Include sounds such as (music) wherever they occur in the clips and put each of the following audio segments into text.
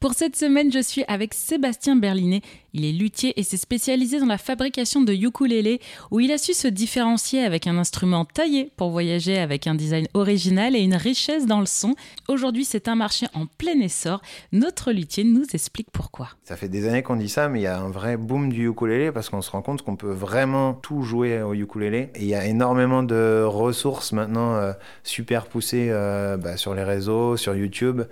Pour cette semaine, je suis avec Sébastien Berlinet. Il est luthier et s'est spécialisé dans la fabrication de ukulélé, où il a su se différencier avec un instrument taillé pour voyager avec un design original et une richesse dans le son. Aujourd'hui, c'est un marché en plein essor. Notre luthier nous explique pourquoi. Ça fait des années qu'on dit ça, mais il y a un vrai boom du ukulélé parce qu'on se rend compte qu'on peut vraiment tout jouer au ukulélé. Et il y a énormément de ressources maintenant euh, super poussées euh, bah, sur les réseaux, sur YouTube.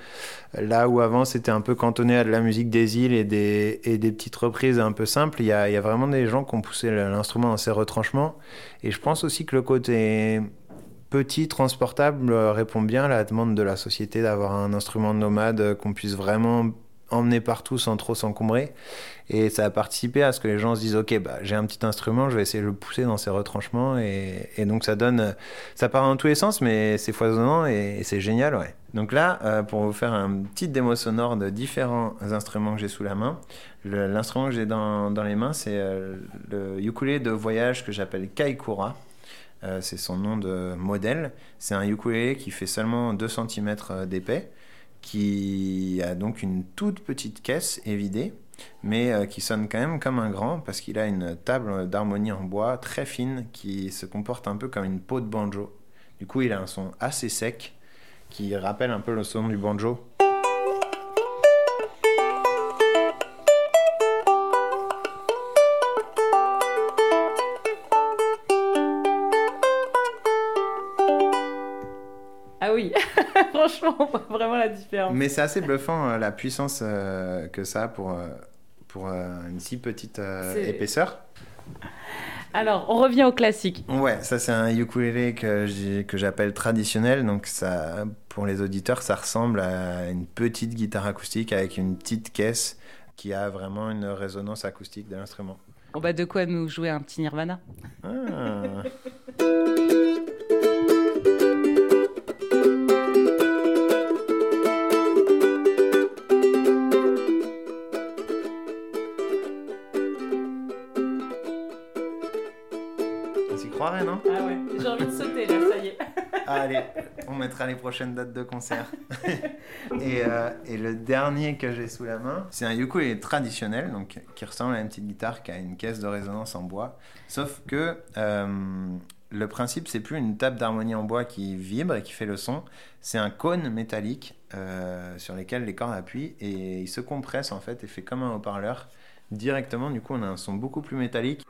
Là où avant c'était un peu cantonné à de la musique des îles et des, et des petites reprises un peu simples, il y a, il y a vraiment des gens qui ont poussé l'instrument dans ses retranchements. Et je pense aussi que le côté petit, transportable, répond bien à la demande de la société d'avoir un instrument nomade qu'on puisse vraiment emmener partout sans trop s'encombrer. Et ça a participé à ce que les gens se disent Ok, bah, j'ai un petit instrument, je vais essayer de le pousser dans ses retranchements. Et, donc ça donne. Ça part dans tous les sens, mais c'est foisonnant et, c'est génial, ouais. Donc là, euh, pour vous faire un petit démo sonore de différents instruments que j'ai sous la main, l'instrument que j'ai dans, les mains, c'est euh, le ukulélé de voyage que j'appelle Kaikura. Euh, c'est son nom de modèle. C'est un ukulélé qui fait seulement 2 cm d'épais qui a donc une toute petite caisse évidée, mais euh, qui sonne quand même comme un grand parce qu'il a une table d'harmonie en bois très fine qui se comporte un peu comme une peau de banjo. Du coup, il a un son assez sec qui rappelle un peu le son du banjo. Franchement, on voit vraiment la différence. Mais c'est assez bluffant euh, la puissance euh, que ça a pour, euh, pour une si petite épaisseur. Alors, on revient au classique. Ouais, ça c'est un ukulélé que que j'appelle traditionnel. Donc ça, pour les auditeurs, ça ressemble à une petite guitare acoustique avec une petite caisse qui a vraiment une résonance acoustique de l'instrument. On va de quoi nous jouer un petit Nirvana? Ah. (laughs) croirait, non Ah ouais, j'ai envie de sauter là, ça y est. Allez, on mettra les prochaines dates de concert. (laughs) et, euh, et, le dernier que j'ai sous la main, c'est un ukulélé traditionnel, donc qui ressemble à une petite guitare qui a une caisse de résonance en bois. Sauf que euh, le principe, c'est plus une table d'harmonie en bois qui vibre et qui fait le son, c'est un cône métallique euh, sur lequel les cordes appuient et il se compresse en fait et fait comme un haut-parleur. Directement, du coup, on a un son beaucoup plus métallique.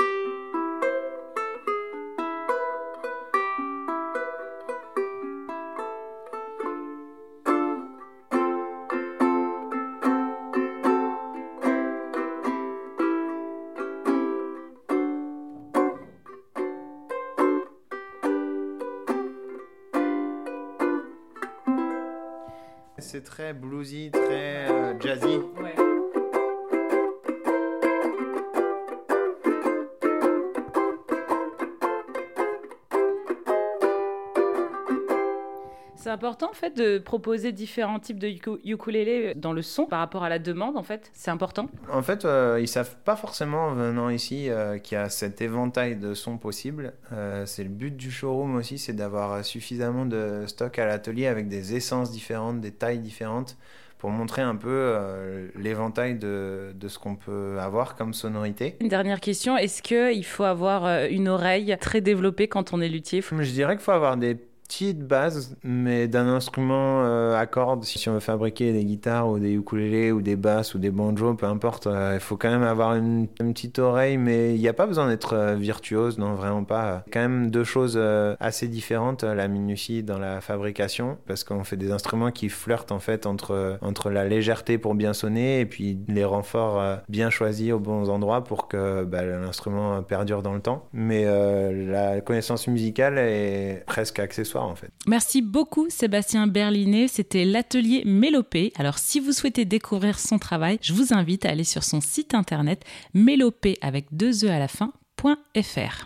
C'est très bluesy, très euh, jazzy. C'est important en fait de proposer différents types de ukulélé dans le son par rapport à la demande en fait. C'est important. En fait, euh, ils savent pas forcément en venant ici euh, qu'il y a cet éventail de sons possibles. Euh, c'est le but du showroom aussi, c'est d'avoir suffisamment de stock à l'atelier avec des essences différentes, des tailles différentes pour montrer un peu l'éventail de, de, ce qu'on peut avoir comme sonorité. Une dernière question, est-ce qu'il faut avoir une oreille très développée quand on est luthier? Je dirais qu'il faut avoir des petite base, mais d'un instrument euh, à cordes. Si on veut fabriquer des guitares ou des ukulélés ou des basses ou des banjos, peu importe, euh, il faut quand même avoir une, petite oreille, mais il n'y a pas besoin d'être euh, virtuose, non, vraiment pas. Quand même deux choses assez différentes, la minutie dans la fabrication, parce qu'on fait des instruments qui flirtent en fait entre, entre la légèreté pour bien sonner et puis les renforts bien choisis aux bons endroits pour que bah, l'instrument perdure dans le temps. Mais la connaissance musicale est presque accessoire Merci beaucoup Sébastien Berlinet, c'était l'atelier Mélopée. Alors si vous souhaitez découvrir son travail, je vous invite à aller sur son site internet mélopée avec deux e à la fin.fr.